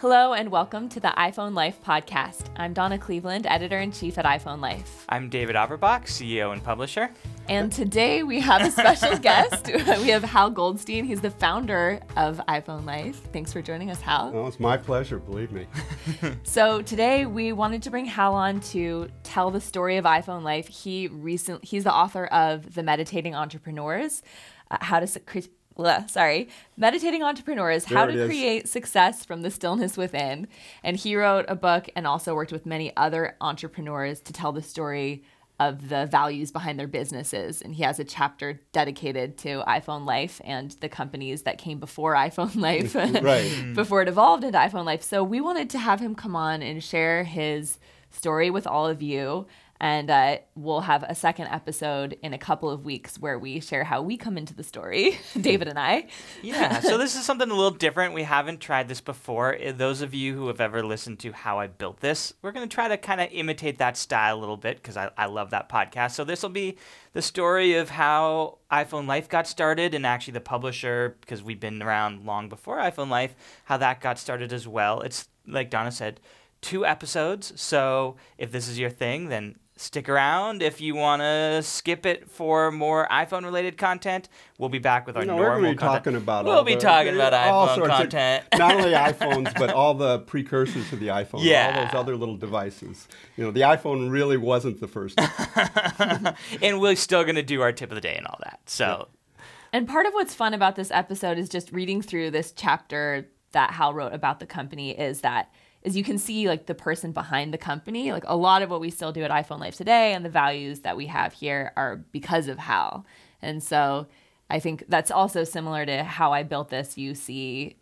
Hello and welcome to the iPhone Life podcast. I'm Donna Cleveland, editor in chief at iPhone Life. I'm David Averbach, CEO and publisher. And today we have a special guest. We have Hal Goldstein. He's the founder of iPhone Life. Thanks for joining us, Hal. Oh, it's my pleasure, believe me. so today we wanted to bring Hal on to tell the story of iPhone Life. He recent he's the author of The Meditating Entrepreneurs, uh, how to bleh, sorry, Meditating Entrepreneurs, How to Create Success from the Stillness Within. And he wrote a book and also worked with many other entrepreneurs to tell the story of the values behind their businesses. And he has a chapter dedicated to iPhone Life and the companies that came before iPhone Life, right. before it evolved into iPhone Life. So we wanted to have him come on and share his story with all of you and uh, we'll have a second episode in a couple of weeks where we share how we come into the story, David and I. yeah, so this is something a little different. We haven't tried this before. Eh, those of you who have ever listened to how I built this, we're going to try to kind of imitate that style a little bit because I, I love that podcast. So this will be the story of how iPhone Life got started and actually the publisher, because we've been around long before iPhone Life, how that got started as well. It's like Donna said, two episodes. So if this is your thing, then stick around if you want to skip it for more iPhone related content. We'll be back with our you know, normal we're content. talking about We'll be the, talking about iPhone content. Of, not only iPhones, but all the precursors to the iPhone. Yeah. All those other little devices. You know, the iPhone really wasn't the first. and we're still going to do our tip of the day and all that. So. Yeah. And part of what's fun about this episode is just reading through this chapter that Hal wrote about the company is that is you can see like the person behind the company. Like a lot of what we still do at iPhone Life today and the values that we have here are because of Hal. And so I think that's also similar to how I built this. You see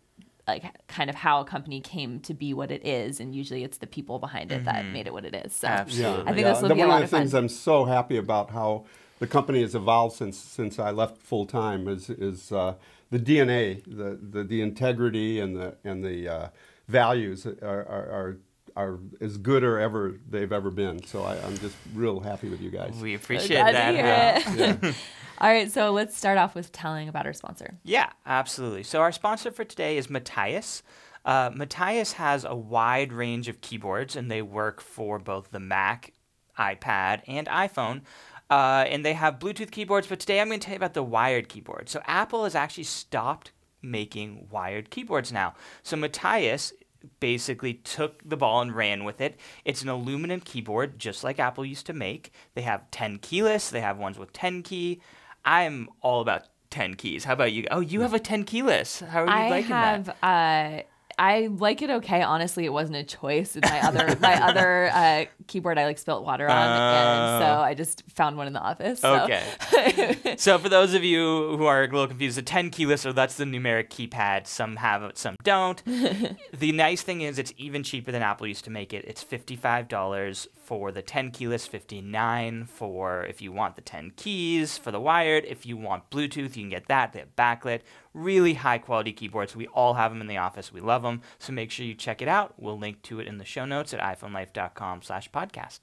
like kind of how a company came to be what it is, and usually it's the people behind it mm-hmm. that made it what it is. So Absolutely. I think yeah. this will be a lot of, the things I'm so happy about how the company has evolved since since I left full time is is uh, the DNA, the, the the integrity and the and the uh, values are, are, are are as good or ever they've ever been. So I, am just real happy with you guys. We appreciate that. Yeah. yeah. All right, so let's start off with telling about our sponsor. Yeah, absolutely. So our sponsor for today is Matias. Uh, Matias has a wide range of keyboards, and they work for both the Mac, iPad, and iPhone. Uh, and they have Bluetooth keyboards, but today I'm going to tell you about the wired keyboard. So Apple has actually stopped making wired keyboards now. So Matias basically took the ball and ran with it. It's an aluminum keyboard, just like Apple used to make. They have 10 keyless, they have ones with 10 key. I'm all about 10 keys. How about you? Oh, you have a 10 keyless. How are you I liking have, that? Uh, I like it okay. Honestly, it wasn't a choice. My other my other uh, keyboard I like spilt water on, uh, and so I just found one in the office. So. Okay. so for those of you who are a little confused, the 10 keyless, so that's the numeric keypad. Some have it, some don't. the nice thing is it's even cheaper than Apple used to make it. It's $55 for the 10 keyless, 59 for if you want the 10 keys for the wired. If you want Bluetooth, you can get that. They have backlit really high quality keyboards. We all have them in the office. We love them. So make sure you check it out. We'll link to it in the show notes at iPhoneLife.com slash podcast.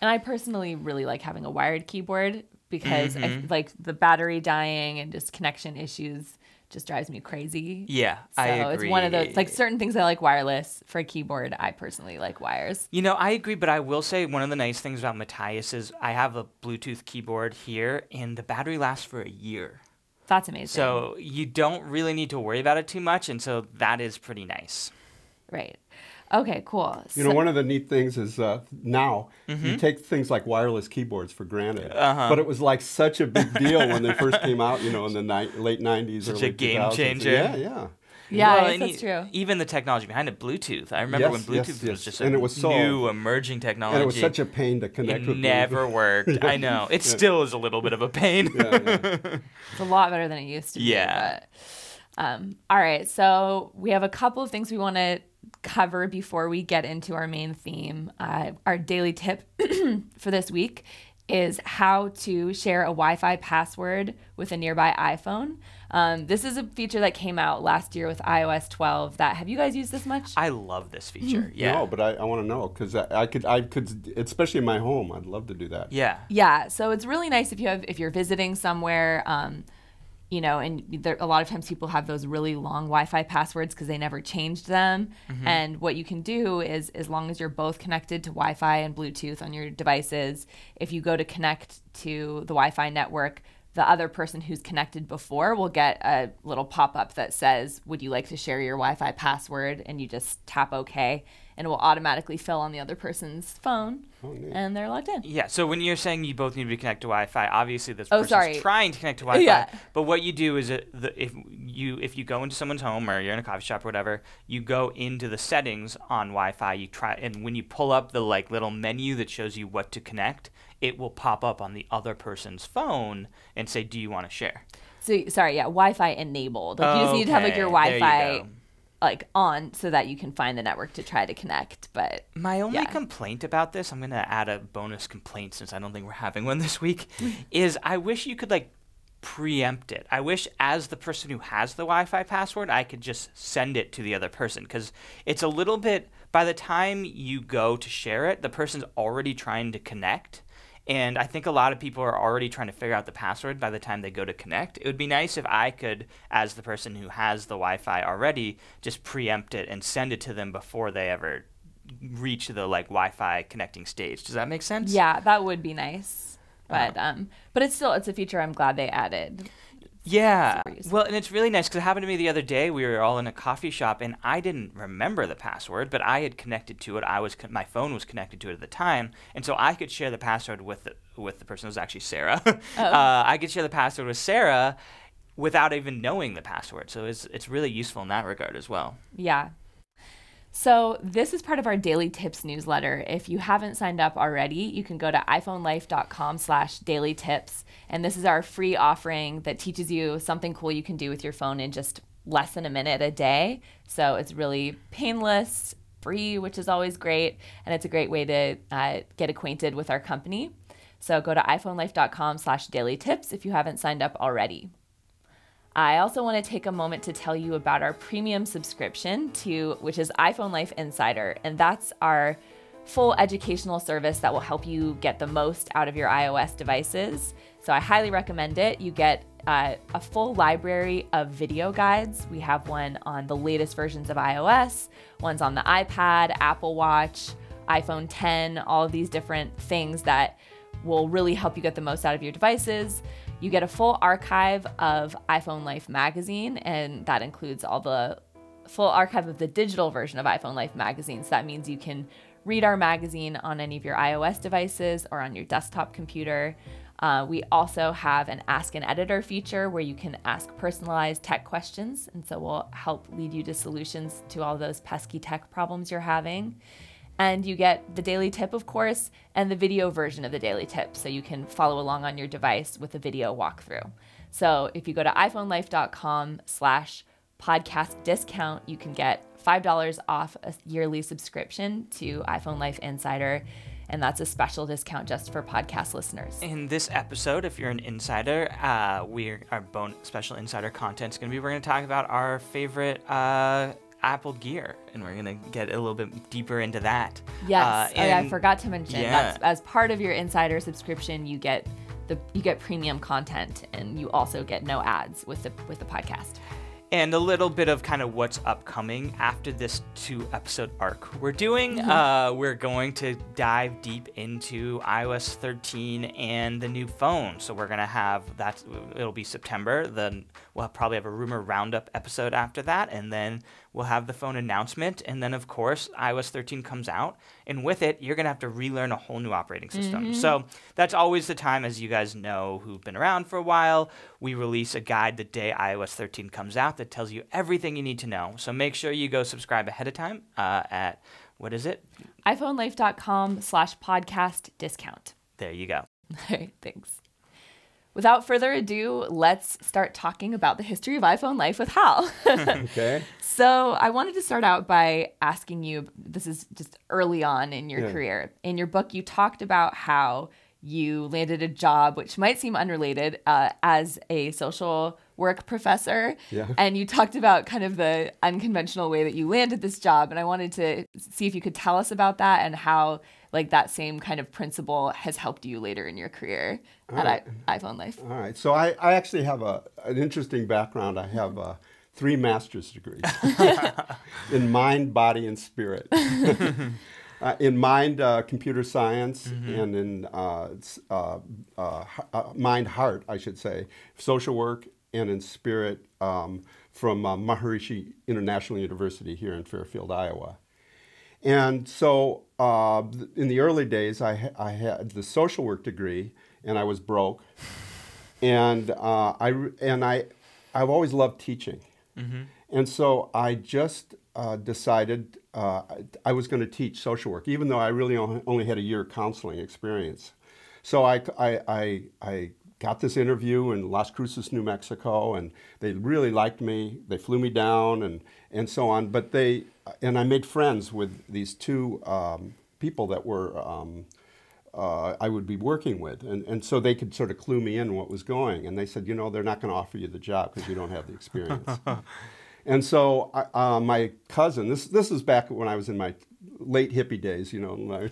And I personally really like having a wired keyboard because mm-hmm. I, like the battery dying and just connection issues just drives me crazy. Yeah, so I agree. it's one of those like certain things I like wireless for a keyboard. I personally like wires. You know, I agree, but I will say one of the nice things about Matias is I have a Bluetooth keyboard here, and the battery lasts for a year. That's amazing. So you don't really need to worry about it too much, and so that is pretty nice. Right. Okay, cool. You so, know, one of the neat things is uh, now mm-hmm. you take things like wireless keyboards for granted, uh-huh. but it was like such a big deal when they first came out. You know, in the ni- late '90s, such a game 2000s. changer. Yeah, yeah. Yeah, well, that's true. Even the technology behind it, Bluetooth. I remember yes, when Bluetooth yes, yes. was just a and it was so, new emerging technology. And it was such a pain to connect it with. never worked. yeah. I know. It yeah. still is a little bit of a pain. yeah, it's a lot better than it used to be. Yeah. But, um, all right. So we have a couple of things we want to cover before we get into our main theme. Uh, our daily tip for this week is how to share a Wi Fi password with a nearby iPhone. Um, this is a feature that came out last year with iOS 12. That have you guys used this much? I love this feature. Mm-hmm. Yeah. No, but I, I want to know because I, I, could I could especially in my home. I'd love to do that. Yeah. Yeah. So it's really nice if you have if you're visiting somewhere. Um, you know, and there, a lot of times people have those really long Wi-Fi passwords because they never changed them. Mm-hmm. And what you can do is, as long as you're both connected to Wi-Fi and Bluetooth on your devices, if you go to connect to the Wi-Fi network, the other person who's connected before will get a little pop-up that says, "Would you like to share your Wi-Fi password?" And you just tap OK, and it will automatically fill on the other person's phone, oh, and they're logged in. Yeah, so when you're saying you both need to be connected to Wi-Fi, obviously this Oh, person's sorry. trying to connect to Wi-Fi. Yeah. But what you do is it, the, if you if you go into someone's home or you're in a coffee shop or whatever, you go into the settings on Wi-Fi. You try, and when you pull up the like little menu that shows you what to connect, it will pop up on the other person's phone and say, "Do you want to share?" So sorry, yeah, Wi-Fi enabled. Like you just need to have like your Okay, there you Wi-Fi go. Like on so that you can find the network to try to connect. But My only Yeah. complaint about this, I'm going to add a bonus complaint since I don't think we're having one this week, is I wish you could like preempt it. I wish as the person who has the Wi-Fi password, I could just send it to the other person cuz it's a little bit by the time you go to share it, the person's already trying to connect. And I think a lot of people are already trying to figure out the password by the time they go to connect. It would be nice if I could, as the person who has the Wi Fi already, just preempt it and send it to them before they ever reach the like Wi-Fi connecting stage. Does that make sense? yeah, that would be nice. Uh-huh. But um, but it's still it's a feature I'm glad they added. Yeah. Well, and it's really nice because it happened to me the other day. We were all in a coffee shop, and I didn't remember the password, but I had connected to it. I was con- my phone was connected to it at the time, and so I could share the password with the, with the person. It was actually Sarah. uh, I could share the password with Sarah without even knowing the password. So it's it's really useful in that regard as well. Yeah. So, this is part of our daily tips newsletter. If you haven't signed up already, you can go to iPhoneLife.com slash daily tips. And this is our free offering that teaches you something cool you can do with your phone in just less than a minute a day. So, it's really painless, free, which is always great. And it's a great way to uh, get acquainted with our company. So, go to iPhoneLife.com slash daily tips if you haven't signed up already. I also want to take a moment to tell you about our premium subscription to which is iPhone Life Insider and that's our full educational service that will help you get the most out of your iOS devices. So I highly recommend it. You get uh, a full library of video guides. We have one on the latest versions of iOS, one's on the iPad, Apple Watch, iPhone 10, all of these different things that will really help you get the most out of your devices. You get a full archive of iPhone Life magazine, and that includes all the full archive of the digital version of iPhone Life magazine. So that means you can read our magazine on any of your iOS devices or on your desktop computer. Uh, we also have an Ask an Editor feature where you can ask personalized tech questions, and so we'll help lead you to solutions to all those pesky tech problems you're having. And you get the daily tip, of course, and the video version of the daily tip. So you can follow along on your device with a video walkthrough. So if you go to iPhoneLife.com slash podcast discount, you can get $5 off a yearly subscription to iPhone Life Insider. And that's a special discount just for podcast listeners. In this episode, if you're an insider, uh, we're our bone special insider content is going to be we're going to talk about our favorite uh, Apple gear, and we're going to get a little bit deeper into that. Yes, Uh, oh, yeah, I forgot to mention yeah. that's as part of your insider subscription, you get the you get premium content, and you also get no ads with the with the podcast. and a little bit of kind of what's upcoming after this two episode arc we're doing. Mm-hmm. Uh, we're going to dive deep into iOS 13 and the new phone. So we're gonna have that. It'll be September. Then we'll probably have a rumor roundup episode after that, and then we'll have the phone announcement. And then of course iOS 13 comes out, and with it you're gonna have to relearn a whole new operating system. Mm-hmm. So that's always the time, as you guys know who've been around for a while. We release a guide the day iOS 13 comes out that tells you everything you need to know. So make sure you go subscribe ahead of time uh, at what is it? iPhoneLife.com slash podcast discount. There you go. All right, thanks. Without further ado, let's start talking about the history of iPhone life with Hal. Okay. so, I wanted to start out by asking you this is just early on in your Yeah. career. In your book, you talked about how you landed a job, which might seem unrelated, uh, as a social work professor. Yeah. And you talked about kind of the unconventional way that you landed this job. And I wanted to see if you could tell us about that and how like that same kind of principle has helped you later in your career at right. I- iPhone Life. All right. So I, I actually have a, an interesting background. I have uh, three master's degrees in mind, body, and spirit. uh, in mind, uh, computer science, and in uh, uh, uh, uh, mind, heart, I should say, social work, and in spirit um, from uh, Maharishi International University here in Fairfield, Iowa. And so uh, in the early days, I, I had the social work degree, and I was broke. And uh, I and I, I've always loved teaching, and so I just uh, decided uh, I, I was going to teach social work, even though I really only, only had a year counseling experience. So I, I, I, I got this interview in Las Cruces, New Mexico, and they really liked me. They flew me down and, and so on. But they, and I made friends with these two um, people that were, um, uh, I would be working with. And, and so they could sort of clue me in what was going. And they said, you know, they're not going to offer you the job because you don't have the experience. And so I, uh, my cousin, this this is back when I was in my late hippie days, you know, my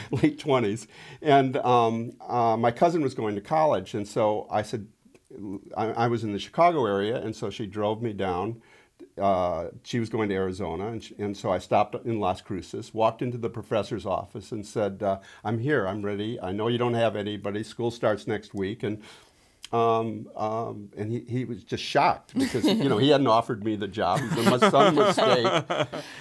late twenties, and um, uh, my cousin was going to college, and so I said, I, I was in the Chicago area, and so she drove me down. Uh, she was going to Arizona, and, she, and so I stopped in Las Cruces, walked into the professor's office, and said, uh, "I'm here. I'm ready. I know you don't have anybody. School starts next week, and um, um, and he, he was just shocked because you know he hadn't offered me the job. "My some mistake."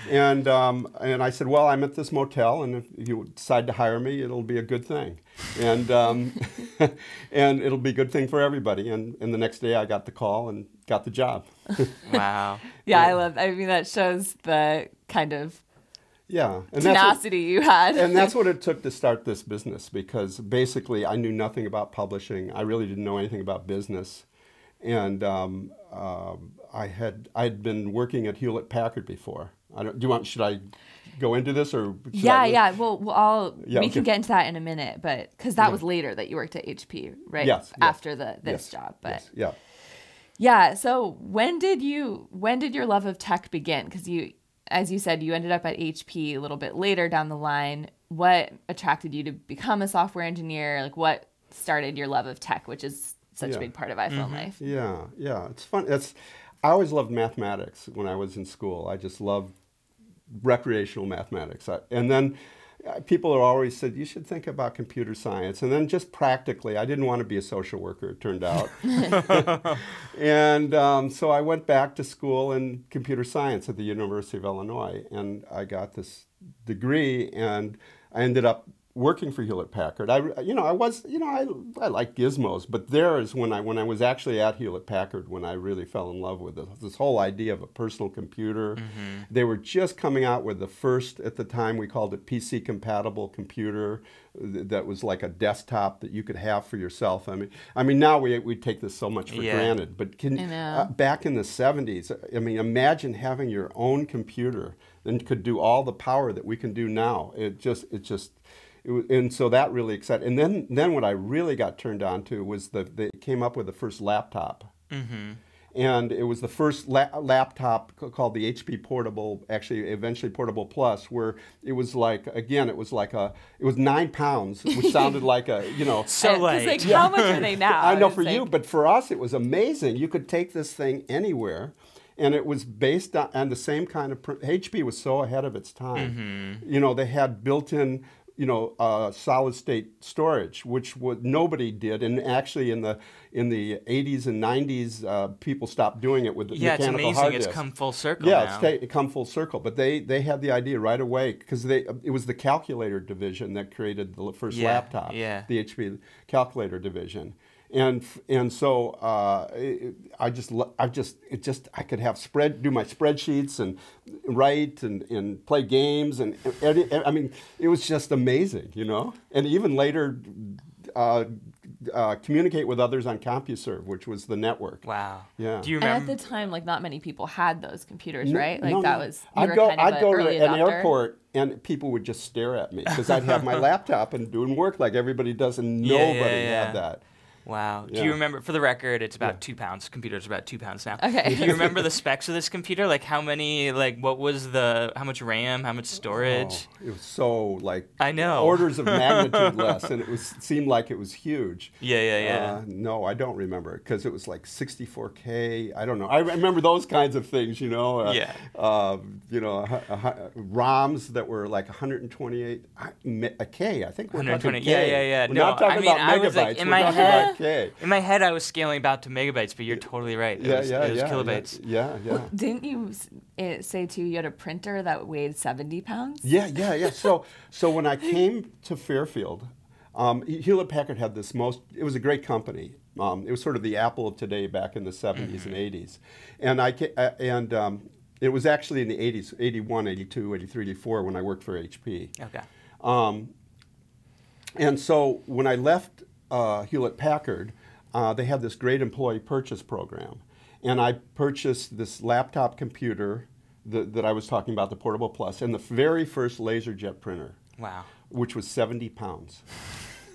And um, and I said, "Well, I'm at this motel, and if you decide to hire me, it'll be a good thing, and um, and it'll be a good thing for everybody." And and the next day, I got the call and got the job. Wow. Yeah, I love. I mean, that shows the kind of yeah, and that's what- tenacity you had. and that's what it took to start this business because basically I knew nothing about publishing. I really didn't know anything about business, and um, um I had I'd been working at Hewlett Packard before. I don't, do you want? Should I go into this or? yeah, I, yeah. Well, well I'll, Yeah, we okay. can get into that in a minute, but because that was later that you worked at HP, right? Yes, yes, After the this yes, job, but yes, yeah. Yeah. So when did you when did your love of tech begin? Because you, as you said, you ended up at HP a little bit later down the line. What attracted you to become a software engineer? Like what started your love of tech, which is such a big part of iPhone life? Yeah, yeah, it's fun. It's I always loved mathematics when I was in school. I just loved recreational mathematics. I, and then uh, people have always said you should think about computer science. And then just practically, I didn't want to be a social worker. It turned out. and um, so I went back to school in computer science at the University of Illinois, and I got this degree, and I ended up working for Hewlett Packard. I, you know, I was, you know, I, I like gizmos, but there is when I when I was actually at Hewlett Packard when I really fell in love with this, this whole idea of a personal computer. They were just coming out with the first at the time we called it PC compatible computer that was like a desktop that you could have for yourself. I mean, I mean now we we take this so much for Yeah. granted, but can uh, back in the 70s, I mean, imagine having your own computer and could do all the power that we can do now. It just, it just, it was, and so that really excited. And then, then what I really got turned on to was the they came up with the first laptop. Mm-hmm. And it was the first la- laptop called the HP Portable, actually eventually Portable Plus, where it was like again, it was like a, it was nine pounds, which sounded like a, you know, So And- 'cause, late. like, how much are they now? I know It's for you, but for us, it was amazing. You could take this thing anywhere, and it was based on, on the same kind of. Pr- HP was so ahead of its time. Mm-hmm. You know, they had built-in, you know, uh, solid-state storage, which was, nobody did, and actually in the in the 80s and 90s, uh, people stopped doing it with the Yeah, it's mechanical amazing. hard It's come full circle Yeah, now. it's ta- come full circle. But they, they had the idea right away because they it was the calculator division that created the first Yeah, laptop. yeah. The HP calculator division, and and so uh, I just I just it just I could have spread do my spreadsheets and write and, and play games and, and- and- I mean it was just amazing, you know. And even later. Uh, uh, communicate with others on CompuServe, which was the network. Wow. Yeah. Do you And at the time, like not many people had those computers, No- right? Like no, that no. was you I'd were go. kind of I'd an go to early an adopter. airport, and people would just stare at me because I'd have my laptop and doing work like everybody does, and Yeah, yeah, nobody yeah. had that. Wow. Do you remember, for the record, it's about Yeah. two pounds. Computer's about two pounds now. Okay. Do you remember the specs of this computer? Like how many, like what was the, how much RAM, how much storage? Oh, it was so like I know. orders of magnitude less, and it was seemed like it was huge. Yeah, yeah, yeah. Uh, no, I don't remember because it was like 64k. I don't know. I remember those kinds of things, you know. Uh, Yeah. Uh, you know, a, hu- ROMs that were like 128 I- me- a K. I think we're 120. talking Yeah, K. yeah, yeah. We're no, not talking I mean, about I megabytes. was like, in we're my head, about K. in my head, I was scaling about to megabytes, but you're totally right. It Yeah, was, yeah, it was yeah, kilobytes. Yeah, yeah. yeah. Didn't you eh, say too you had a printer that weighed 70 pounds? Yeah, yeah, yeah. So, so when I came to Fairfield, um, Hewlett Packard had this most. It was a great company. Um, it was sort of the Apple of today back in the 70s and 80s, and I uh, and um, it was actually in the 80s, 81, 82, 83, 84 when I worked for HP. Okay. Um, and so when I left uh, Hewlett Packard, uh, they had this great employee purchase program. And I purchased this laptop computer that, that I was talking about, the Portable Plus, and the very first LaserJet printer, Wow. which was 70 pounds.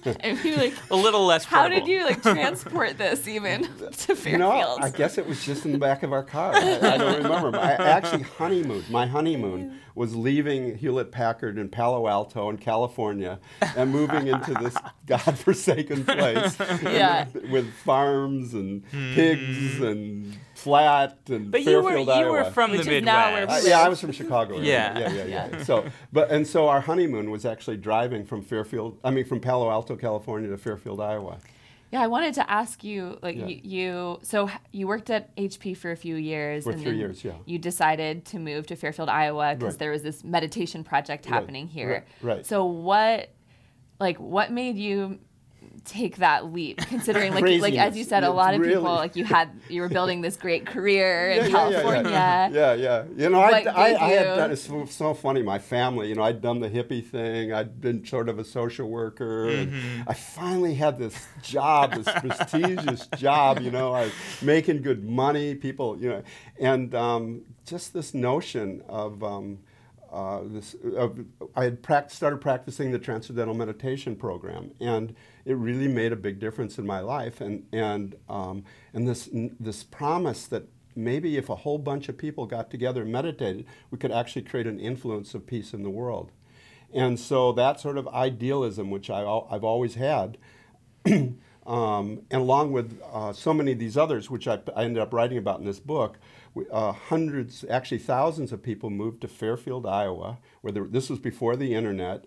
And you like, A little less how portable. did you like transport this even to Fairfield? You know, I guess it was just in the back of our car. I, I don't remember. I actually honeymoon. My honeymoon was leaving Hewlett Packard in Palo Alto in California and moving into this godforsaken place Yeah. with, with farms and hmm. pigs and flat and. But you were, Fairfield, you Iowa. were from Which the is now where Midwest. Uh, yeah, I was from Chicago. Yeah. yeah, yeah, yeah, Yeah. So, but and so our honeymoon was actually driving from Fairfield. I mean, from Palo Alto, California, to Fairfield, Iowa. Yeah, I wanted to ask you, like Yeah. you, you, so you worked at HP for a few years, For and three then years, yeah. You decided to move to Fairfield, Iowa, because Right. there was this meditation project Right, happening here. right, right. So what, like, what made you take that leap? Considering, like, like as you Craziness. said, a lot of really. people, like, you had, you were building this great career in yeah, California. Yeah, yeah, yeah. You know, I, What I, gave I had done it's so, so funny. My family, you know, I'd done the hippie thing. I'd been sort of a social worker. And I finally had this job, this prestigious job. You know, I was making good money. People, you know, and um, just this notion of. Um, uh, this, of I had prac- started practicing the Transcendental Meditation program, and it really made a big difference in my life. And and um, and this this promise that maybe if a whole bunch of people got together and meditated, we could actually create an influence of peace in the world. And so that sort of idealism, which I I've always had, um, and along with uh, so many of these others, which I, I ended up writing about in this book, uh, hundreds, actually thousands of people moved to Fairfield, Iowa, where there, this was before the internet,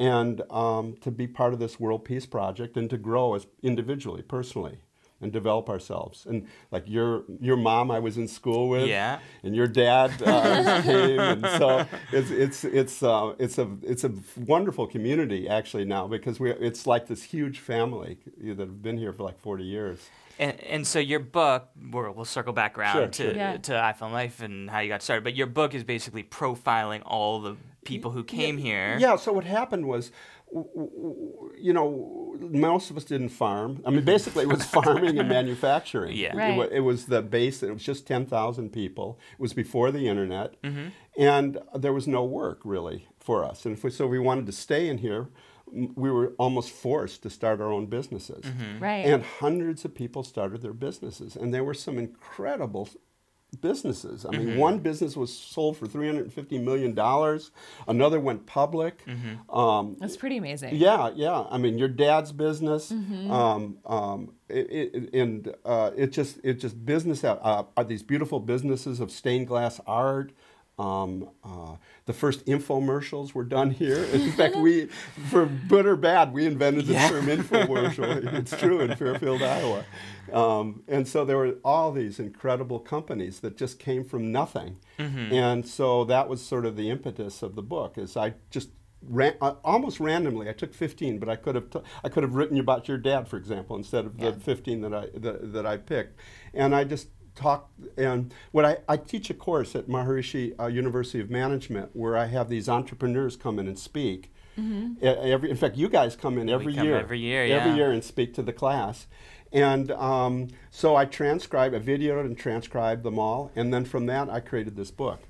and um, to be part of this World Peace Project and to grow as individually, personally, and develop ourselves. And like your your mom, I was in school with, Yeah. and your dad uh, came, and so it's it's it's uh, it's a it's a wonderful community actually now because we it's like this huge family that have been here for like 40 years. And, and so your book, we'll, we'll circle back around Sure, to, sure. Yeah. to iPhone Life and how you got started, but your book is basically profiling all the people who came here. Yeah. So what happened was, w- w- you know, most of us didn't farm. I mean, basically, it was farming and manufacturing. Yeah. It, Right. wa- it was the base. It was just ten thousand people. It was before the internet, Mm-hmm. and there was no work really for us. And if we, so, we wanted to stay in here. We were almost forced to start our own businesses. Mm-hmm. Right. And hundreds of people started their businesses, and there were some incredible businesses. I mean, Mm-hmm. one business was sold for three hundred and fifty million dollars. Another went public. Mm-hmm. Um, That's pretty amazing. yeah, yeah. I mean, your dad's business, Mm-hmm. um, um, it, it, and uh, it just it just business out uh, are these beautiful businesses of stained glass art. Um, uh, the first infomercials were done here. In fact, we, for good or bad, we invented the term infomercial. it's true in Fairfield, Iowa. Um, and so there were all these incredible companies that just came from nothing. And so that was sort of the impetus of the book. Is I just ran, uh, almost randomly. I took 15, but I could have t- I could have written about your dad, for example, instead of Yeah. the 15 that I that, that I picked. And I just talked and what I, I teach a course at Maharishi uh, University of Management where I have these entrepreneurs come in and speak. E- Every, in fact, you guys come in every come year. every year, yeah. Every year and speak to the class. And um, so I transcribed, I videoed and transcribed them all, and then from that I created this book.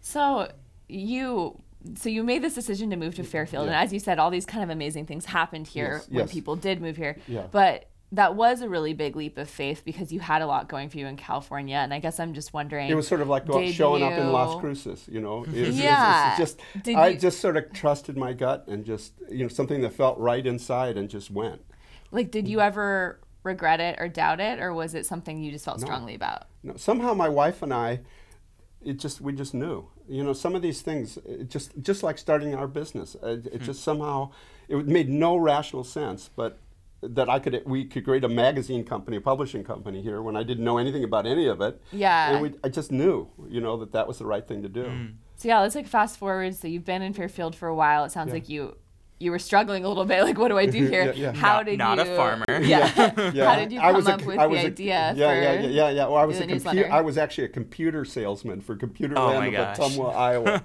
So you so you made this decision to move to Fairfield, and as you said, all these kind of amazing things happened here Yes, when yes. people did move here. Yeah. But that was a really big leap of faith because you had a lot going for you in California, and I guess I'm just wondering. It was sort of like go- did showing up in Las Cruces, you know. It's- it's- it's Yeah. just Did I you- just sort of trusted my gut and just you know something that felt right inside and just went. Like, did you ever regret it or doubt it, or was it something you just felt strongly about? No, somehow my wife and I, it just we just knew. You know, some of these things, it just just like starting our business, uh, it, it just somehow it made no rational sense, but that I could we could create a magazine company, a publishing company here when I didn't know anything about any of it. Yeah. and we, I just knew, you know, that that was the right thing to do. So yeah, let's like fast forward. So you've been in Fairfield for a while. It sounds like you you were struggling a little bit. Like, what do I do here? Yeah, yeah. How Not- did not you? a farmer. Yeah. Yeah, How did you I come was a up c- with I the a- idea yeah, for yeah, yeah, yeah, yeah. Well, I was a computer. I was actually a computer salesman for Computer Oh Land of gosh. Ottumwa, Iowa,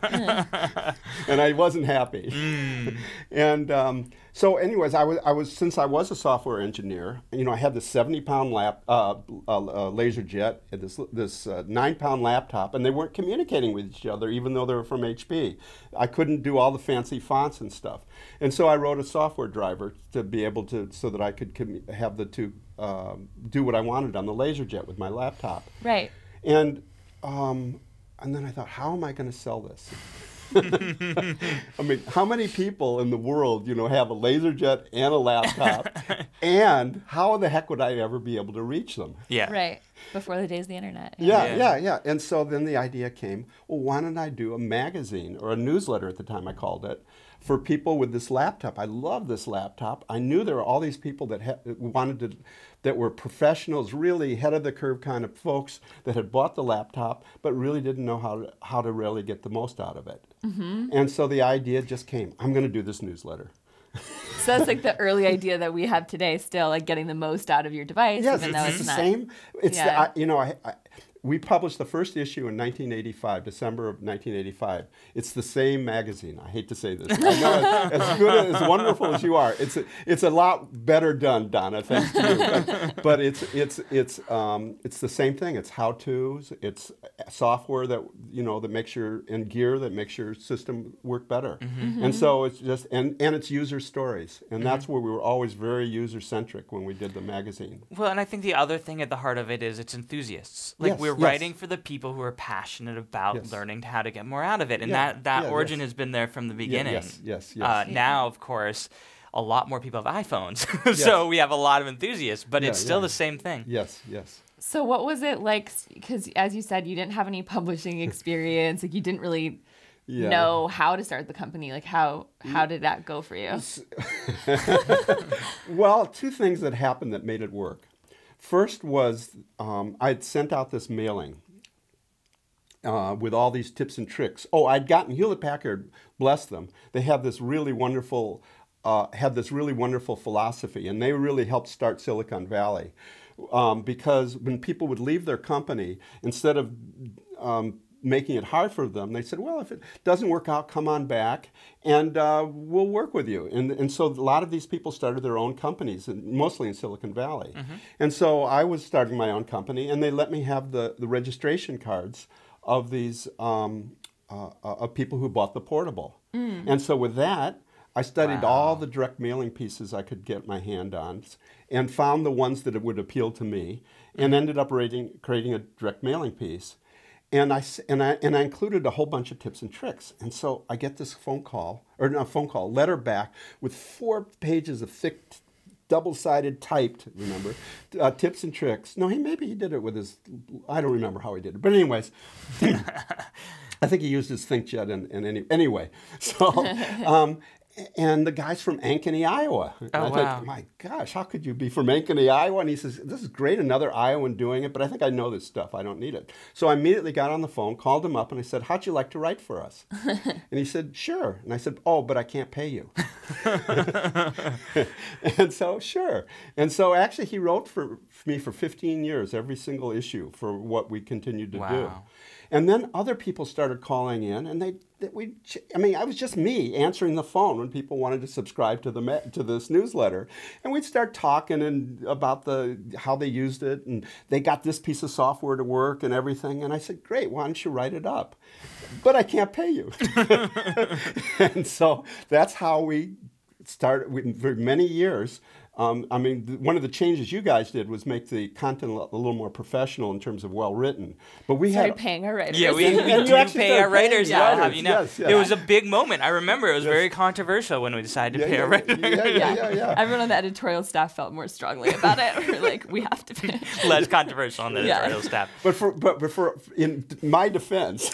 and I wasn't happy. Mm. and um, so, anyways, I was, I was since I was a software engineer. You know, I had this seventy-pound lap uh, uh, uh, laser jet, and this this uh, nine-pound laptop, and they weren't communicating with each other, even though they were from HP. I couldn't do all the fancy fonts and stuff, and so I wrote a software driver to be able to, so that I could commu- have the two um, do what I wanted on the laser jet with my laptop. Right. And um, and then I thought, how am I going to sell this? I mean, how many people in the world, you know, have a laser jet and a laptop? and how the heck would I ever be able to reach them? Yeah. Right. Before the days of the internet. Yeah, Yeah. yeah, yeah. And so then the idea came, well, why don't I do a magazine or a newsletter at the time I called it for people with this laptop? I love this laptop. I knew there were all these people that ha- wanted to, that were professionals, really head of the curve kind of folks that had bought the laptop, but really didn't know how to, how to really get the most out of it. Mm-hmm. And so the idea just came, I'm going to do this newsletter. So that's like the early idea that we have today, still like getting the most out of your device, Yes, even though it's it's the not. same. It's the, I, you know, I, I, we published the first issue in 1985, December of 1985. It's the same magazine. I hate to say this. I know it's, as good as wonderful as you are. It's a, it's a lot better done, Donna. Thanks to you. But, but it's it's it's um, it's the same thing. It's how tos. It's software that you know that makes your and gear that makes your system work better. Mm-hmm. Mm-hmm. And so it's just and and it's user stories, and mm-hmm. that's where we were always very user centric when we did the magazine. Well, and I think the other thing at the heart of it is it's enthusiasts. Like Yes, we're yes. writing for the people who are passionate about Yes. learning how to get more out of it, and Yeah, that that yeah, origin yes. has been there from the beginning. yes, yes, Uh, yes. now, of course, a lot more people have iPhones, so Yes. we have a lot of enthusiasts, but Yeah, it's still yeah. the same thing. Yes, yes. So what was it like? Because as you said, you didn't have any publishing experience. like you didn't really Yeah. know how to start the company. Like how how did that go for you? Well, two things that happened that made it work. First was um, I'd sent out this mailing uh, with all these tips and tricks. Oh, I'd gotten Hewlett Packard, bless them. They have this really wonderful, uh, had this really wonderful philosophy, and they really helped start Silicon Valley. Um, because when people would leave their company, instead of um, making it hard for them, they said, "Well, if it doesn't work out, come on back, and uh, we'll work with you." And and so a lot of these people started their own companies, mostly in Silicon Valley. And so I was starting my own company, and they let me have the the registration cards of these um, uh, uh, of people who bought the portable. And so with that. I studied all the direct mailing pieces I could get my hand on and found the ones that would appeal to me and ended up rating, creating a direct mailing piece. And I, and, I, and I included a whole bunch of tips and tricks. And so I get this phone call, or not phone call, letter back with four pages of thick, double-sided typed, remember, uh, tips and tricks. No, he maybe he did it with his, I don't remember how he did it. But anyways, I think he used his ThinkJet and, and any, anyway. So, um, and the guy's from Ankeny, Iowa. And Oh, I wow. my gosh, how could you be from Ankeny, Iowa? And he says, this is great, another Iowan doing it, but I think I know this stuff. I don't need it. So I immediately got on the phone, called him up, and I said, how'd you like to write for us? and he said, sure. And I said, oh, but I can't pay you. and so, sure. And so actually, he wrote for, for me for 15 years, every single issue for what we continued to do. And then other people started calling in, and they, they we, I mean, I was just me answering the phone when people wanted to subscribe to the to this newsletter, and we'd start talking and about the how they used it, and they got this piece of software to work and everything. And I said, great, why don't you write it up? But I can't pay you. and so that's how we started we- for many years. Um, I mean, th- one of the changes you guys did was make the content a little more professional in terms of well written. But we Started had paying our writers. Yeah, we, And- we and you do actually pay our writers paying now. writers, Have you know? yes, yeah. It was a big moment. I remember it was very controversial when we decided to yeah, pay yeah, our writers. yeah, yeah, yeah, yeah. Everyone on the editorial staff felt more strongly about it. We're like, we have to pay. Less controversial on the Yeah. editorial staff. But for but, but for in my defense,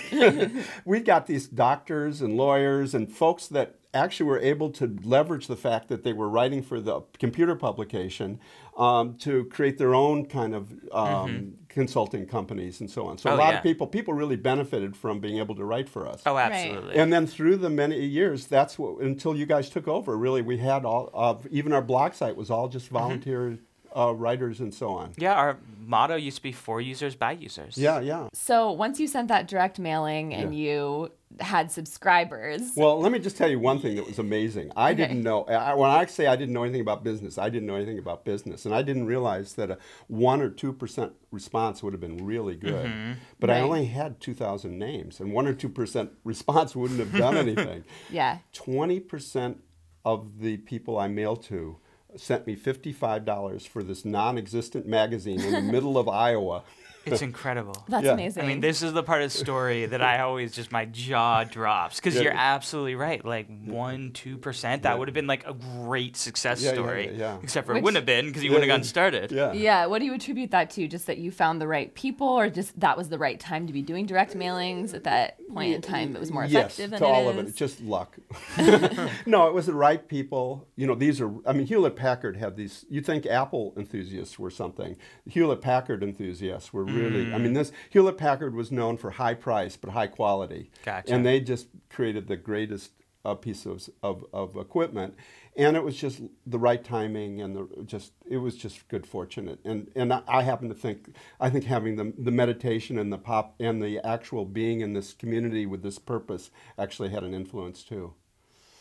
we've got these doctors and lawyers and folks that actually were able to leverage the fact that they were writing for the computer publication um, to create their own kind of um, consulting companies and so on. So Oh, a lot yeah. of people people really benefited from being able to write for us. Oh, absolutely. And then through the many years, that's what until you guys took over. Really, we had all of even our blog site was all just volunteer uh, writers and so on. Yeah, our motto used to be for users by users. Yeah, yeah. So once you sent that direct mailing and you had subscribers, Well, let me just tell you one thing that was amazing. I Okay. didn't know, I, when I say I didn't know anything about business, I didn't know anything about business. And I didn't realize that a 1% or 2% response would have been really good. But I only had 2,000 names, and 1% or 2% response wouldn't have done anything. yeah. 20% of the people I mailed to sent me $55 for this non existent magazine in the middle of Iowa. It's incredible. That's Yeah. Amazing. I mean, this is the part of the story that I always just my jaw drops because Yeah. you're absolutely right. Like one, two percent, that Yeah. would have been like a great success Yeah, yeah, story. yeah, yeah. Except for Which- it wouldn't have been because you Yeah, wouldn't have gotten started. Yeah. yeah. What do you attribute that to? Just that you found the right people, or just that was the right time to be doing direct mailings at that point in time? It was more effective yes, than to all it of is? it. Just luck. no, it was the right people. You know, these are. I mean, Hewlett Packard had these. You think Apple enthusiasts were something? Hewlett Packard enthusiasts were really. I mean, this Hewlett Packard was known for high price but high quality. Gotcha. And they just created the greatest uh, piece of, of of equipment, and it was just the right timing and the just it was just good fortunate. And and I, I happen to think I think having the the meditation and the pop and the actual being in this community with this purpose actually had an influence too.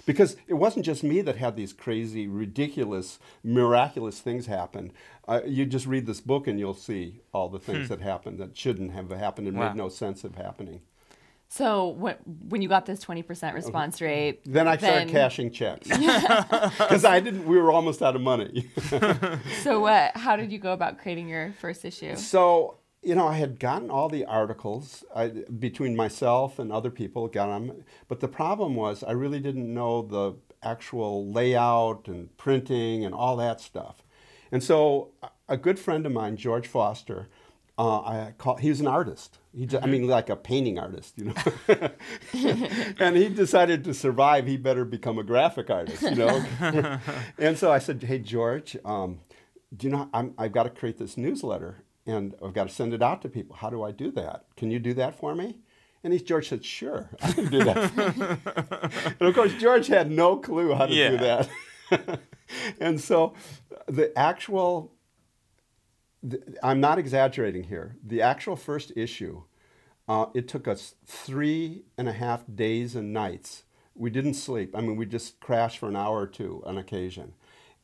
Because it wasn't just me that had these crazy, ridiculous, miraculous things happen. Uh, you just read this book and you'll see all the things hmm. that happened that shouldn't have happened and Wow. made no sense of happening. So when when you got this twenty percent uh-huh. response mm-hmm. rate, Then I started cashing checks because I didn't. We were almost out of money. So what? How did you go about creating your first issue? so you know, I had gotten all the articles I, between myself and other people. Got them, but the problem was I really didn't know the actual layout and printing and all that stuff. And so a- good friend of mine, George Foster, uh, I call, he was an artist. He, I mean, like a painting artist, you know. and he decided to survive, he better become a graphic artist, you know. and so I said, "Hey, George, um, do you know I'm, I've got to create this newsletter, and I've got to send it out to people. How do I do that? Can you do that for me?" And he, George said, "Sure, I can do that." and of course, George had no clue how to do that. and so, the actual th- I'm not exaggerating here. The actual first issue, uh, it took us three and a half days and nights. We didn't sleep. I mean, we just crashed for an hour or two on occasion.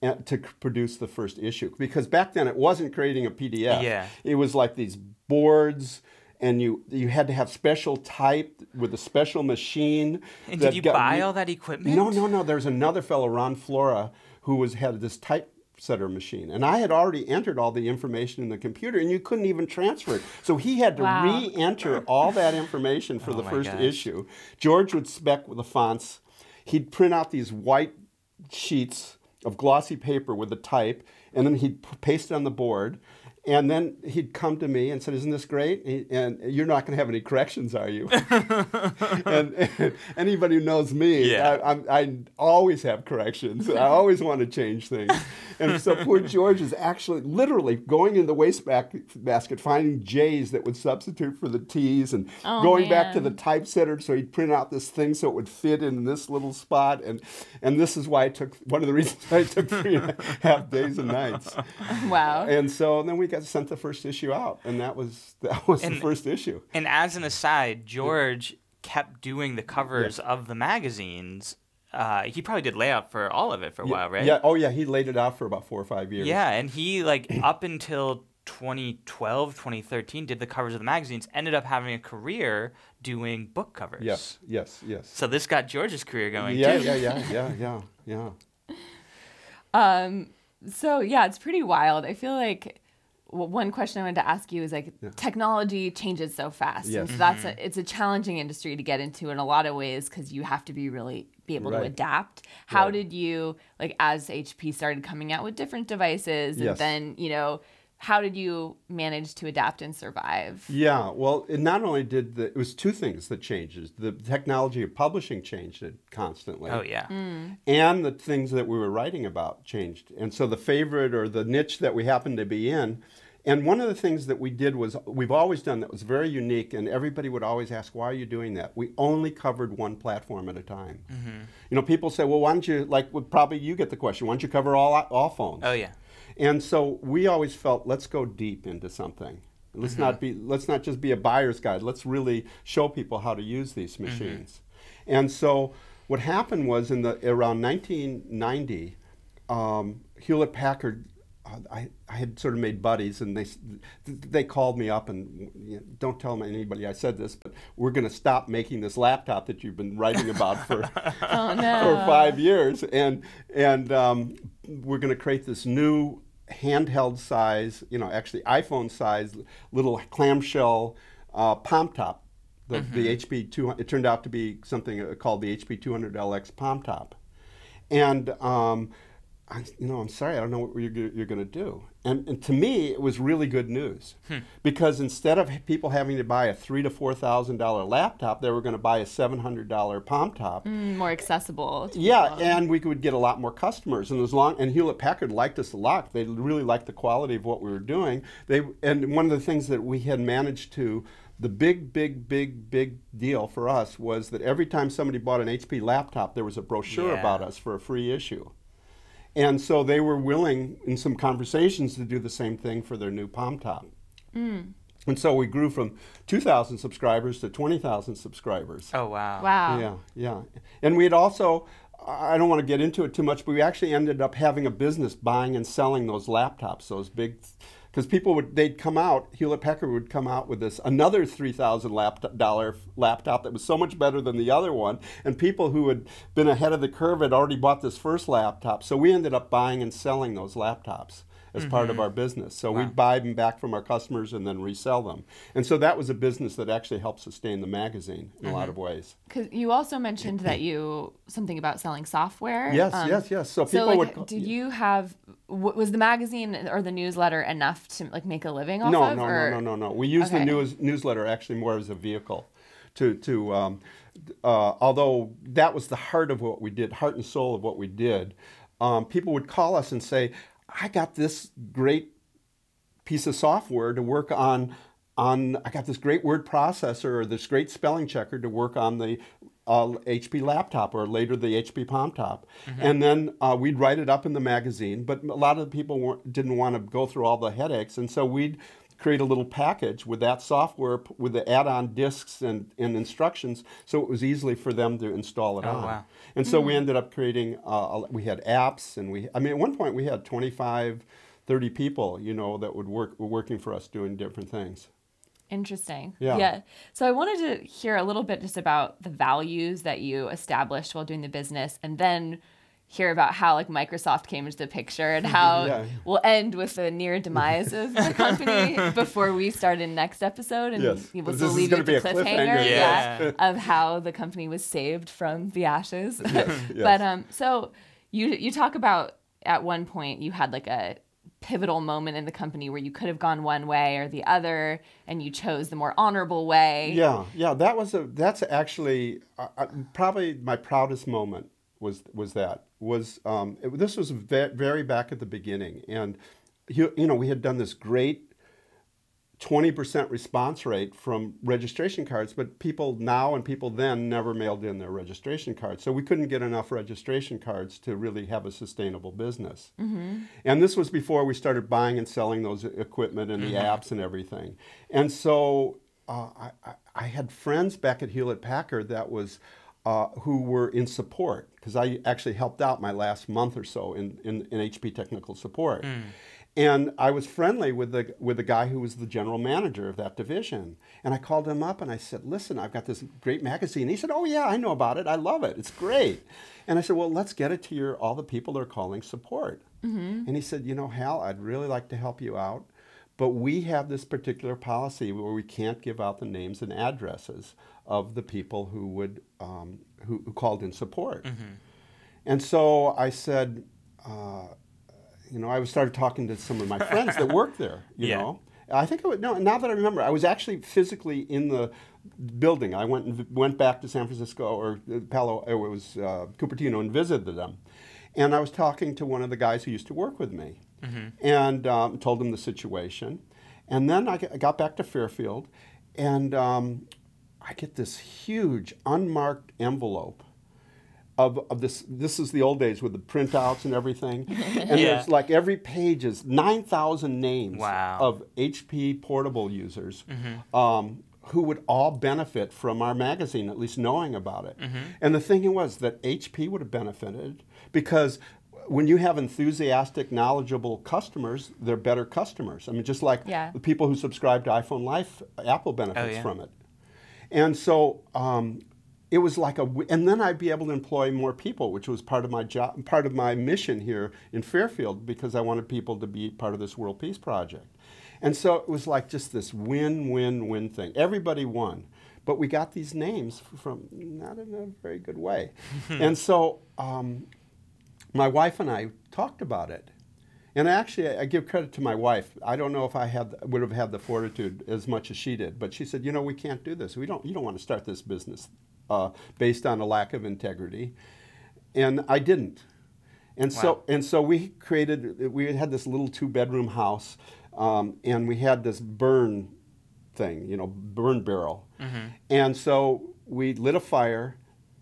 And to produce the first issue, because back then it wasn't creating a PDF. Yeah. It was like these boards, and you you had to have special type with a special machine. And did you got buy all that equipment? no, no, no. There's another fellow, Ron Flora, who was had this typesetter machine, and I had already entered all the information in the computer, and you couldn't even transfer it. So he had to Wow. re-enter all that information for Oh the first gosh. issue. George would spec with the fonts. He'd print out these white sheets of glossy paper with the type, and then he'd paste it on the board. And then he'd come to me and said, "Isn't this great? And you're not going to have any corrections, are you?" and, and anybody who knows me, Yeah. I, I'm, I always have corrections. I always want to change things. And so poor George is actually literally going in the wastebasket, finding J's that would substitute for the T's, and Oh, going back to the typesetter so he'd print out this thing so it would fit in this little spot. And and this is why I took one of the reasons why it took three and a half days and nights. Wow. And so then we got sent the first issue out, and that was that was the first issue. And as an aside, George kept doing the covers of the magazines. Uh, he probably did layout for all of it for a while, right? Yeah. Oh, yeah. He laid it out for about four or five years. Yeah, and he like up until 2012, 2013 did the covers of the magazines. Ended up having a career doing book covers. Yes. Yes. Yes. So this got George's career going Yeah. too. Yeah. Yeah. Yeah. Yeah. Yeah. Um, So yeah, it's pretty wild. I feel like w- one question I wanted to ask you is like technology changes so fast, Yes. and so that's a, mm-hmm. it's a challenging industry to get into in a lot of ways because you have to be really be able to adapt. How Right. did you like as HP started coming out with different devices, and Yes. then you know how did you manage to adapt and survive? Yeah, well, it not only did the, it was two things that changed. The technology of publishing changed it constantly. Oh yeah. Mm. and the things that we were writing about changed. And so the favorite or the niche that we happened to be in. And one of the things that we did was we've always done that was very unique, and everybody would always ask, "Why are you doing that?" We only covered one platform at a time. Mm-hmm. You know, people say, "Well, why don't you like?" Well, probably you get the question, "Why don't you cover all all phones?" Oh yeah. And so we always felt, let's go deep into something. Let's not mm-hmm. be let's not just be a buyer's guide. Let's really show people how to use these mm-hmm. machines. And so what happened was in the around 1990, um, Hewlett Packard. Uh, I, I had sort of made buddies, and they they called me up and you know, don't tell anybody I said this, but we're going to stop making this laptop that you've been writing about for Oh no! for five years, and and um, we're going to create this new handheld size, you know, actually iPhone size little clamshell uh, palm top. The, the HP 200, it turned out to be something uh, called the HP 200LX palm top, and um, I, you know, I'm sorry, I don't know what you're, you're going to do. And, and to me, it was really good news because instead of people having to buy a three to four thousand dollar laptop, they were going to buy a seven hundred dollar palm top. Mm, more accessible. to Yeah, people. and we could get a lot more customers. And as long and Hewlett Packard liked us a lot. They really liked the quality of what we were doing. They and one of the things that we had managed to the big, big, big, big deal for us was that every time somebody bought an HP laptop, there was a brochure Yeah. about us for a free issue. And so they were willing, in some conversations, to do the same thing for their new Palm Top. Hmm. And so we grew from 2,000 subscribers to 20,000 subscribers. Oh wow. wow. Yeah, yeah. And we had also, I don't want to get into it too much, but we actually ended up having a business buying and selling those laptops, those big, because people would, they'd come out, Hewlett Packard would come out with this, another $3,000 laptop that was so much better than the other one. And people who had been ahead of the curve had already bought this first laptop. So we ended up buying and selling those laptops as part of our business. So we'd buy them back from our customers and then resell them. And so that was a business that actually helped sustain the magazine in a lot of ways. Because you also mentioned that you something about selling software. Yes, Um, yes, yes. So So, people like, would. call- did you have was the magazine or the newsletter enough to like make a living off no, of? no, or- no, no, no, no. We use Okay. the news newsletter actually more as a vehicle, to to. Um, uh, although that was the heart of what we did, heart and soul of what we did. Um, people would call us and say, "I got this great piece of software to work on on I got this great word processor or this great spelling checker to work on the uh, HP laptop or later the HP Palm Top, and then uh, we'd write it up in the magazine. But a lot of the people weren't, didn't want to go through all the headaches, and so we'd create a little package with that software with the add-on disks and, and instructions, so it was easily for them to install it Oh, on. wow. And so we ended up creating. Uh, we had apps, and we. I mean, at one point we had 25, 30 people, you know, that would work were working for us doing different things. Interesting. Yeah. Yeah. So I wanted to hear a little bit just about the values that you established while doing the business and then hear about how like Microsoft came into the picture and how Yeah. we'll end with the near demise of the company before we start in next episode and Yes. we'll still leave you gonna with the be a cliffhanger cliffhanger, yes. of how the company was saved from the ashes. yes. But um so you you talk about at one point you had like a pivotal moment in the company where you could have gone one way or the other and you chose the more honorable way. Yeah, yeah, that was a that's actually uh, uh, probably my proudest moment was was that was um, it, this was ve- very back at the beginning, and you, you know we had done this great. 20% response rate from registration cards, but people now and people then never mailed in their registration cards. So we couldn't get enough registration cards to really have a sustainable business. And this was before we started buying and selling those equipment and the apps and everything. And so uh, I, I- I had friends back at Hewlett Packard that was uh, who were in support because I actually helped out my last month or so in, in, in HP technical support. And I was friendly with the with the guy who was the general manager of that division. And I called him up and I said, "Listen, I've got this great magazine." He said, "Oh yeah, I know about it. I love it. It's great." And I said, "Well, let's get it to your all the people they're calling support." And he said, You know, Hal, I'd really like to help you out, but we have this particular policy where we can't give out the names and addresses of the people who would um, who, who called in support. And so I said, uh, you know, I started talking to some of my friends that work there, you Yeah. know. I think I would, no, now that I remember, I was actually physically in the building. I went and went back to San Francisco or uh, Palo, it was uh, Cupertino and visited them. And I was talking to one of the guys who used to work with me and um, told him the situation. And then I got back to Fairfield and um, I get this huge unmarked envelope of, of this this is the old days with the printouts and everything and Yeah. there's like every page is 9000 names Wow. of hp portable users um, who would all benefit from our magazine at least knowing about it and the thing was that hp would have benefited because when you have enthusiastic knowledgeable customers they're better customers i mean just like Yeah. the people who subscribe to iphone life apple benefits yeah. from it and so um, it was like a, and then I'd be able to employ more people, which was part of my job, part of my mission here in Fairfield, because I wanted people to be part of this World Peace Project. And so it was like just this win-win-win thing. Everybody won, but we got these names from not in a very good way. and so um, my wife and I talked about it. And actually, I give credit to my wife. I don't know if I had would have had the fortitude as much as she did, but she said, "You know, we can't do this. We don't. You don't want to start this business uh, based on a lack of integrity." And I didn't. And Wow. so and so we created. We had this little two bedroom house, um, and we had this burn thing, you know, burn barrel. And so we lit a fire,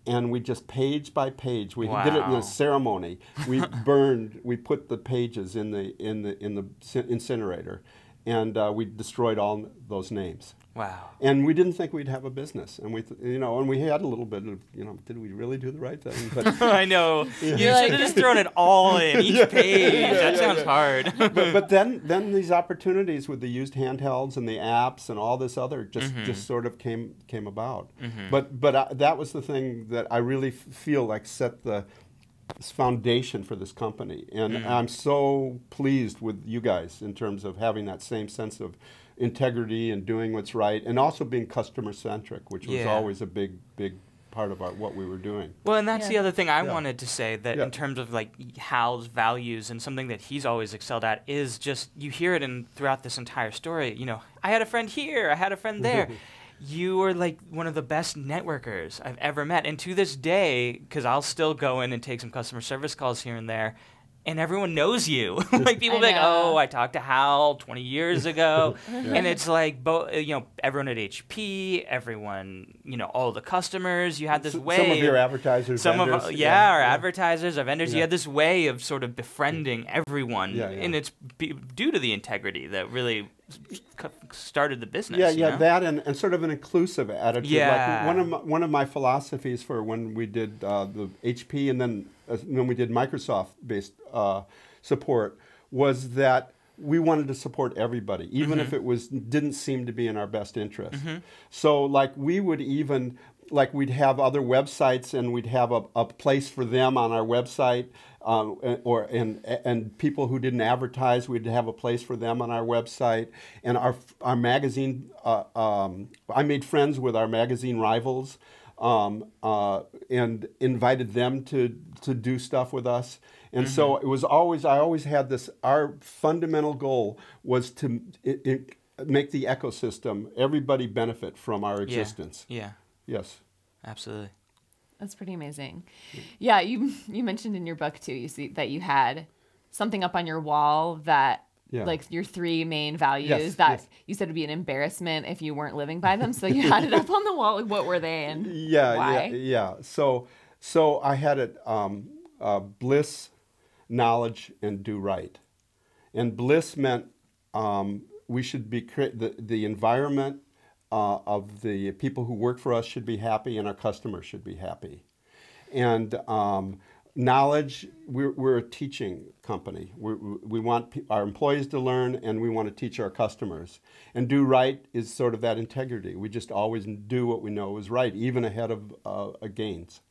and we just page by page. We did it in a ceremony. We burned. We put the pages in the in the in the incinerator, and uh, we destroyed all those names. Wow. And we didn't think we'd have a business, and we, th- you know, and we had a little bit of, you know, did we really do the right thing? But I know. You like- should have just thrown it all in each page. that sounds hard. but, but then then these opportunities with the used handhelds and the apps and all this other just Mm-hmm. just sort of came came about. But but I, that was the thing that I really f- feel like set the foundation for this company, and Mm. I'm so pleased with you guys in terms of having that same sense of integrity and doing what's right, and also being customer centric, which was Yeah. always a big big part of our, what we were doing. Well, and that's the other thing I Yeah. wanted to say that Yeah. in terms of like Hal's values and something that he's always excelled at is just you hear it in throughout this entire story. You know, I had a friend here, I had a friend there. you are like one of the best networkers I've ever met, and to this day, because I'll still go in and take some customer service calls here and there. And everyone knows you. like people I be like, oh, know. "Oh, I talked to Hal 20 years ago," and it's like, bo- uh, you know, everyone at HP, everyone, you know, all the customers. You had this S- way. Some of your advertisers, Some vendors, of our, yeah, our advertisers, our vendors. You had this way of sort of befriending everyone, Yeah, yeah. and it's be, due to the integrity that really c- started the business. Yeah, you yeah, know? that and, and sort of an inclusive attitude. Yeah. Like one of my, one of my philosophies for when we did uh, the HP and then uh, when we did Microsoft based uh, support was that we wanted to support everybody, even if it was didn't seem to be in our best interest. So like we would even like we'd have other websites and we'd have a, a place for them on our website um, or and and people who didn't advertise we'd have a place for them on our website. And our our magazine uh, um, I made friends with our magazine rivals um, uh, and invited them to to do stuff with us. And so it was always I always had this our fundamental goal was to it, it, make the ecosystem everybody benefit from our Yeah. existence. Yeah, yes. Absolutely. That's pretty amazing. Yeah, you you mentioned in your book too. You see that you had something up on your wall that Yeah. like your three main values Yes, that yes. you said would be an embarrassment if you weren't living by them. So you had it up on the wall. Like, what were they and yeah why? yeah yeah so so i had it um, uh, bliss knowledge and do right and bliss meant um, we should be cre- the, the environment uh, of the people who work for us should be happy and our customers should be happy. And um, knowledge we're, we're a teaching company. We we want pe- our employees to learn and we want to teach our customers. And do right is sort of that integrity. We just always do what we know is right even ahead of uh, gains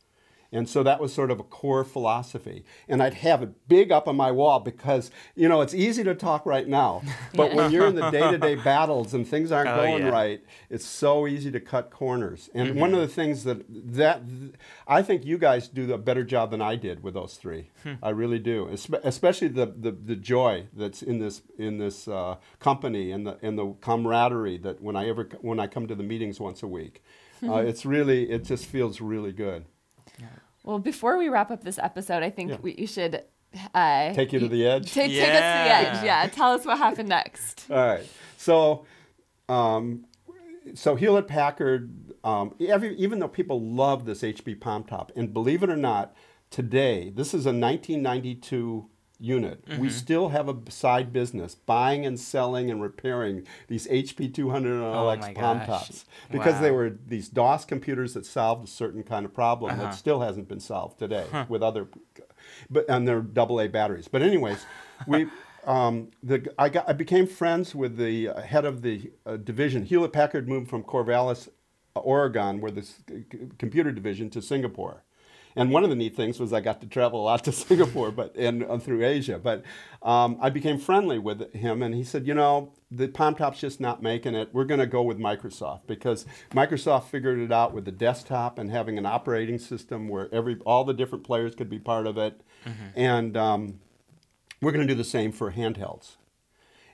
And so that was sort of a core philosophy. And I'd have it big up on my wall because, you know, it's easy to talk right now. But when you're in the day to day battles and things aren't Oh, going yeah. right, it's so easy to cut corners. And Mm-hmm. one of the things that, that I think you guys do a better job than I did with those three. Hmm. I really do. Espe- Especially the, the, the joy that's in this, in this uh, company and the, and the camaraderie that when I, ever, when I come to the meetings once a week. Uh, it's really, it just feels really good. Well, before we wrap up this episode, I think Yeah. we, you should uh, Take you to the edge. ta- take us to the edge. Yeah. Yeah, tell us what happened next. All right. So, um, so Hewlett Packard, um, every, even though people love this HP Palm Top, and believe it or not, today this is a 1992 unit. We still have a side business buying and selling and repairing these HP 200LX my Palm gosh. Tops because they were these DOS computers that solved a certain kind of problem that still hasn't been solved today with other, but and they're double A batteries. But anyways, we. Um, the, I, got, I became friends with the uh, head of the uh, division. Hewlett Packard moved from Corvallis, uh, Oregon, where the s- c- computer division, to Singapore. And one of the neat things was I got to travel a lot to Singapore, but and uh, through Asia. But um, I became friendly with him, and he said, "You know, the Palm Top's just not making it. We're going to go with Microsoft because Microsoft figured it out with the desktop and having an operating system where every all the different players could be part of it, and um, we're going to do the same for handhelds."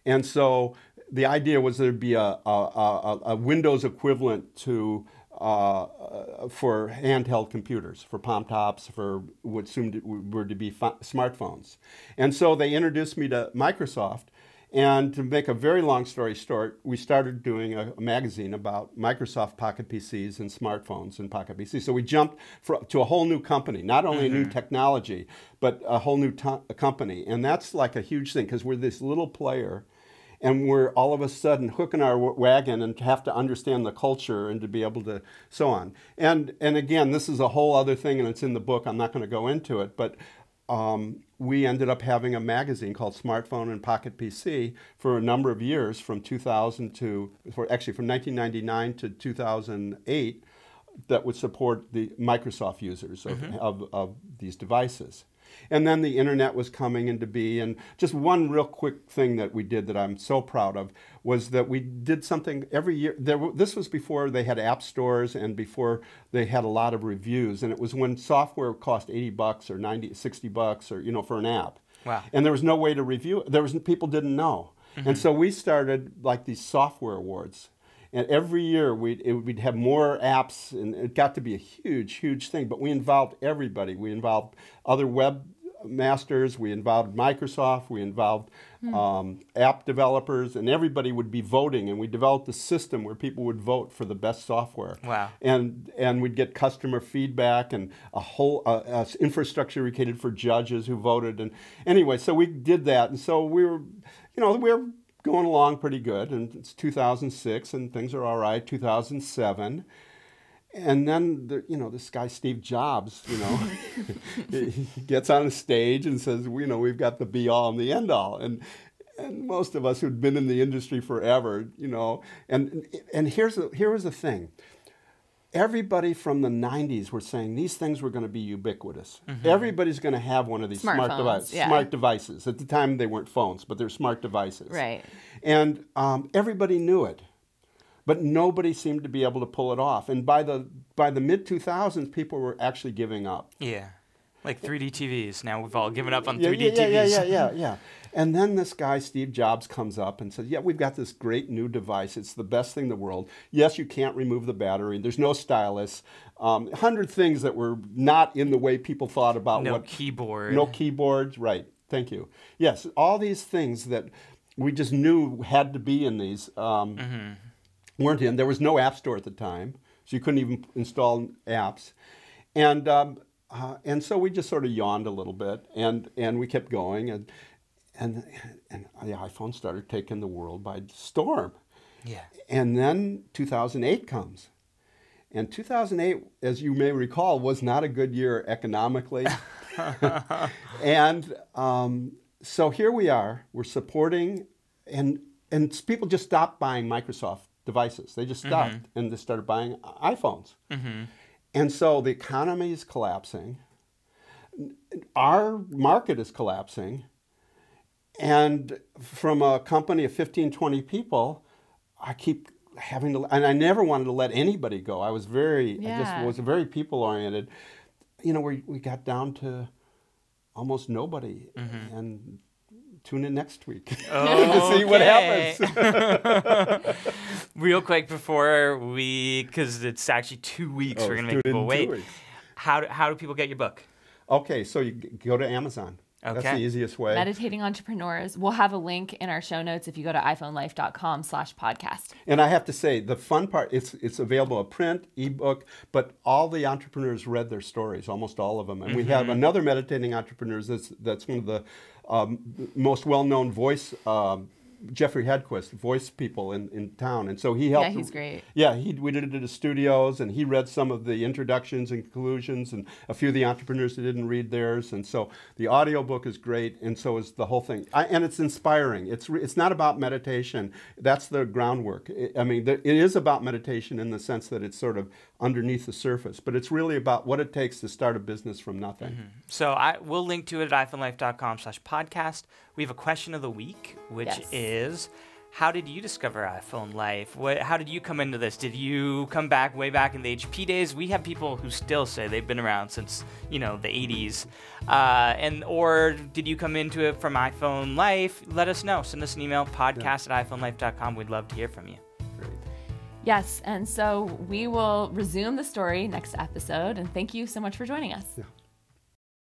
And so the idea was there'd be a, a, a, a Windows equivalent to uh, for handheld computers, for Palm Tops, for what soon to, were to be pho- smartphones. And so they introduced me to Microsoft. And to make a very long story short, we started doing a, a magazine about Microsoft Pocket PCs and smartphones and Pocket PCs. So we jumped fro- to a whole new company, not only a new technology, but a whole new to- company. And that's like a huge thing because we're this little player and we're all of a sudden hooking our wagon and have to understand the culture and to be able to so on and and again this is a whole other thing and it's in the book i'm not going to go into it but um, we ended up having a magazine called smartphone and pocket pc for a number of years from 2000 to for actually from 1999 to 2008 that would support the Microsoft users of, of, of these devices. And then the internet was coming into be. And just one real quick thing that we did that I'm so proud of was that we did something every year. There, this was before they had app stores and before they had a lot of reviews. And it was when software cost 80 bucks or 90, 60 bucks or, you know, for an app. Wow. And there was no way to review it. There was people didn't know. Mm-hmm. And so we started like these software awards. And every year we'd, it, we'd have more apps, and it got to be a huge, huge thing. But we involved everybody. We involved other web masters, we involved Microsoft, we involved um, app developers, and everybody would be voting. And we developed a system where people would vote for the best software. Wow. And and we'd get customer feedback and a whole uh, uh, infrastructure we created for judges who voted. And anyway, so we did that, and so we were, you know, we were going along pretty good. And it's 2006, and things are all right. 2007. And then, the, you know, this guy Steve Jobs, you know, he gets on a stage and says, "You know, we've got the be all and the end all." And and most of us who'd been in the industry forever, you know, and and here's here was the thing. Everybody from the 90s were saying these things were going to be ubiquitous. Everybody's going to have one of these smart Smartphones, devices. yeah. Smart devices. At the time, they weren't phones, but they're smart devices. Right. And um, everybody knew it, but nobody seemed to be able to pull it off. And by the by the mid 2000s, people were actually giving up. Yeah. Like 3D TVs. Now we've all given up on Yeah, 3D yeah, yeah, TVs. yeah, yeah, yeah, yeah. And then this guy, Steve Jobs, comes up and says, Yeah, we've got this great new device. It's the best thing in the world. Yes, you can't remove the battery. There's no stylus. Um, 100 things that were not in the way people thought about No what keyboard. no keyboards, right? Thank you. Yes, all these things that we just knew had to be in these um, weren't in. There was no app store at the time, so you couldn't even install apps, and um, uh, and so we just sort of yawned a little bit, and and we kept going, and and and the iPhone started taking the world by storm. Yeah. And then 2008 comes. And 2008, as you may recall, was not a good year economically. and um, so here we are. We're supporting, and and people just stopped buying Microsoft devices. They just stopped and they started buying iPhones. And so the economy is collapsing. Our market is collapsing. And from a company of 15, 20 people, I keep having to, and I never wanted to let anybody go. I was very, I Yeah. just was very people oriented. You know, we, we got down to almost nobody. Mm-hmm. And tune in next week oh, to see what happens. Real quick before we, because it's actually two weeks, Oh, we're gonna make people wait. How do, how do people get your book? Okay, so you go to Amazon. That's the easiest way. Meditating entrepreneurs. We'll have a link in our show notes if you go to iPhoneLife.com slash podcast. And I have to say, the fun part, it's, it's available a print, ebook, but all the entrepreneurs read their stories, almost all of them. And we have another meditating entrepreneurs that's, that's one of the um, most well-known voice, um, Jeffrey Hedquist, voice people in, in town. And so he helped. Yeah, he's great. Yeah, he, we did it at his studios, and he read some of the introductions and conclusions, and a few of the entrepreneurs that didn't read theirs. And so the audiobook is great, and so is the whole thing. I, and it's inspiring. It's, re- it's not about meditation. That's the groundwork. I I mean, there, it is about meditation in the sense that it's sort of underneath the surface, but it's really about what it takes to start a business from nothing. So I we'll link to it at iPhoneLife.com slash podcast. We have a question of the week, which Yes. is how did you discover iPhone Life? What, how did you come into this? Did you come back way back in the HP days? We have people who still say they've been around since you know the 80s, uh, and or did you come into it from iPhone Life? Let us know. Send us an email podcast at iPhoneLife.com. We'd love to hear from you. Great. Yes, and so we will resume the story next episode. And thank you so much for joining us. Yeah.